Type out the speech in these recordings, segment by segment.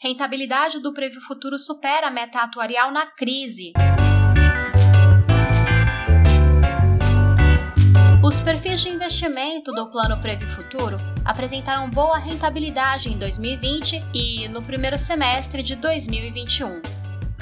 Rentabilidade do Previ Futuro supera a meta atuarial na crise. Os perfis de investimento do Plano Previ Futuro apresentaram boa rentabilidade em 2020 e no primeiro semestre de 2021.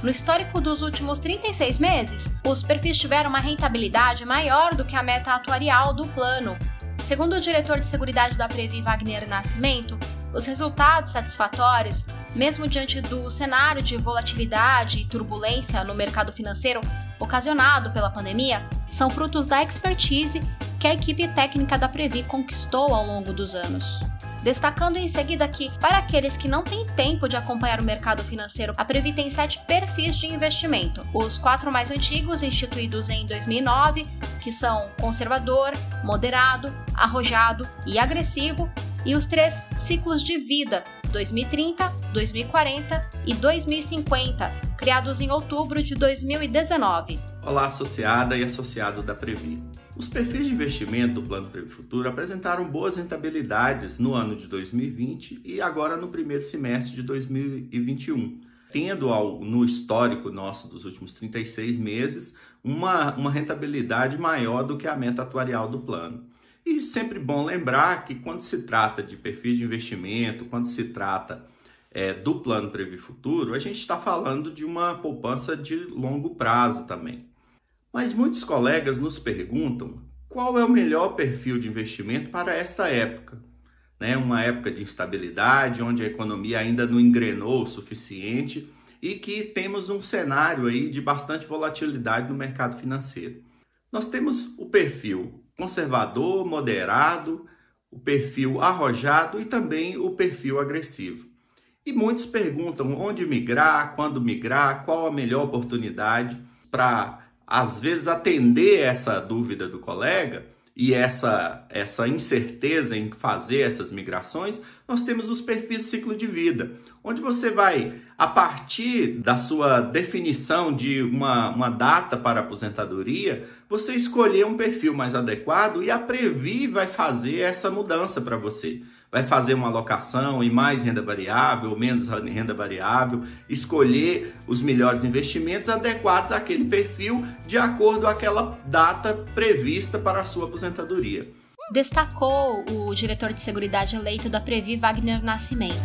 No histórico dos últimos 36 meses, os perfis tiveram uma rentabilidade maior do que a meta atuarial do plano. Segundo o diretor de Seguridade da Previ, Wagner Nascimento, os resultados satisfatórios, mesmo diante do cenário de volatilidade e turbulência no mercado financeiro ocasionado pela pandemia, são frutos da expertise que a equipe técnica da Previ conquistou ao longo dos anos. Destacando em seguida que, para aqueles que não têm tempo de acompanhar o mercado financeiro, a Previ tem sete perfis de investimento. Os quatro mais antigos, instituídos em 2009, que são conservador, moderado, arrojado e agressivo, e os três ciclos de vida 2030, 2040 e 2050, criados em outubro de 2019. Olá, associada e associado da Previ. Os perfis de investimento do Plano Previ Futuro apresentaram boas rentabilidades no ano de 2020 e agora no primeiro semestre de 2021, tendo ao, no histórico nosso dos últimos 36 meses uma, uma rentabilidade maior do que a meta atuarial do plano. E sempre bom lembrar que quando se trata de perfis de investimento, quando se trata é, do plano Previ Futuro, a gente está falando de uma poupança de longo prazo também. Mas muitos colegas nos perguntam qual é o melhor perfil de investimento para esta época. Né? Uma época de instabilidade, onde a economia ainda não engrenou o suficiente e que temos um cenário aí de bastante volatilidade no mercado financeiro. Nós temos o perfil conservador, moderado, o perfil arrojado e também o perfil agressivo. E muitos perguntam onde migrar, quando migrar, qual a melhor oportunidade para, às vezes, atender essa dúvida do colega e essa, essa incerteza em fazer essas migrações, nós temos os perfis ciclo de vida, onde você vai, a partir da sua definição de uma, uma data para aposentadoria, você escolher um perfil mais adequado e a Previ vai fazer essa mudança para você. Vai fazer uma alocação em mais renda variável ou menos renda variável, escolher os melhores investimentos adequados àquele perfil de acordo com aquela data prevista para a sua aposentadoria. Destacou o diretor de Seguridade eleito da Previ, Wagner Nascimento.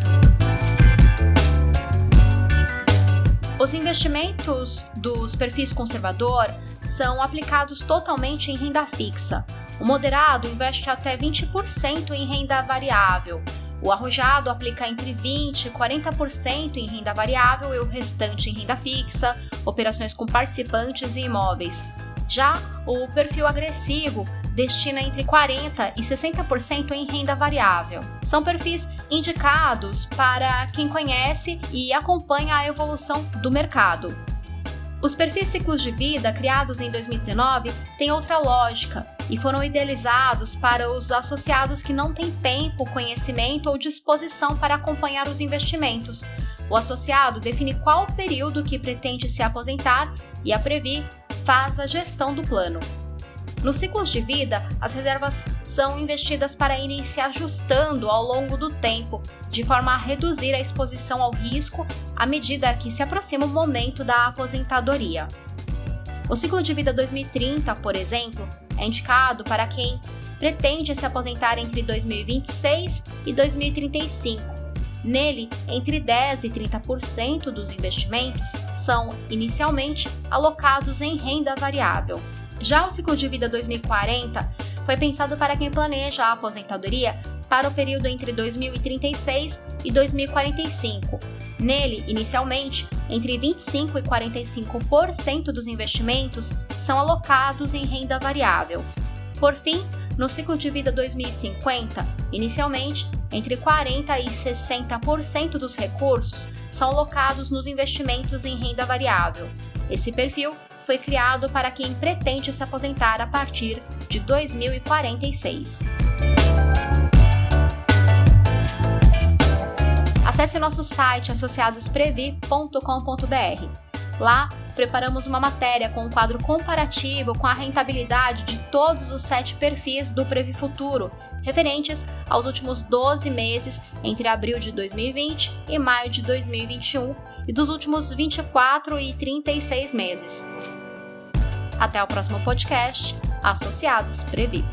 Os investimentos dos perfis conservador são aplicados totalmente em renda fixa. O moderado investe até 20% em renda variável. O arrojado aplica entre 20% e 40% em renda variável e o restante em renda fixa, operações com participantes e imóveis. Já o perfil agressivo destina entre 40% e 60% em renda variável. São perfis indicados para quem conhece e acompanha a evolução do mercado. Os perfis ciclos de vida criados em 2019 têm outra lógica e foram idealizados para os associados que não têm tempo, conhecimento ou disposição para acompanhar os investimentos. O associado define qual período que pretende se aposentar e a Previ faz a gestão do plano. Nos ciclos de vida, as reservas são investidas para irem se ajustando ao longo do tempo, de forma a reduzir a exposição ao risco à medida que se aproxima o momento da aposentadoria. O ciclo de vida 2030, por exemplo, é indicado para quem pretende se aposentar entre 2026 e 2035. Nele, entre 10 e 30% dos investimentos são inicialmente alocados em renda variável. Já o ciclo de vida 2040 foi pensado para quem planeja a aposentadoria para o período entre 2036 e 2045. Nele, inicialmente, entre 25 e 45% dos investimentos são alocados em renda variável. Por fim, no ciclo de vida 2050, inicialmente, entre 40 e 60% dos recursos são alocados nos investimentos em renda variável. Esse perfil foi criado para quem pretende se aposentar a partir de 2046. Acesse nosso site associadosprevi.com.br. Lá, preparamos uma matéria com um quadro comparativo com a rentabilidade de todos os sete perfis do Previ Futuro referentes aos últimos 12 meses entre abril de 2020 e maio de 2021 e dos últimos 24 e 36 meses. Até o próximo podcast, Associados Previ.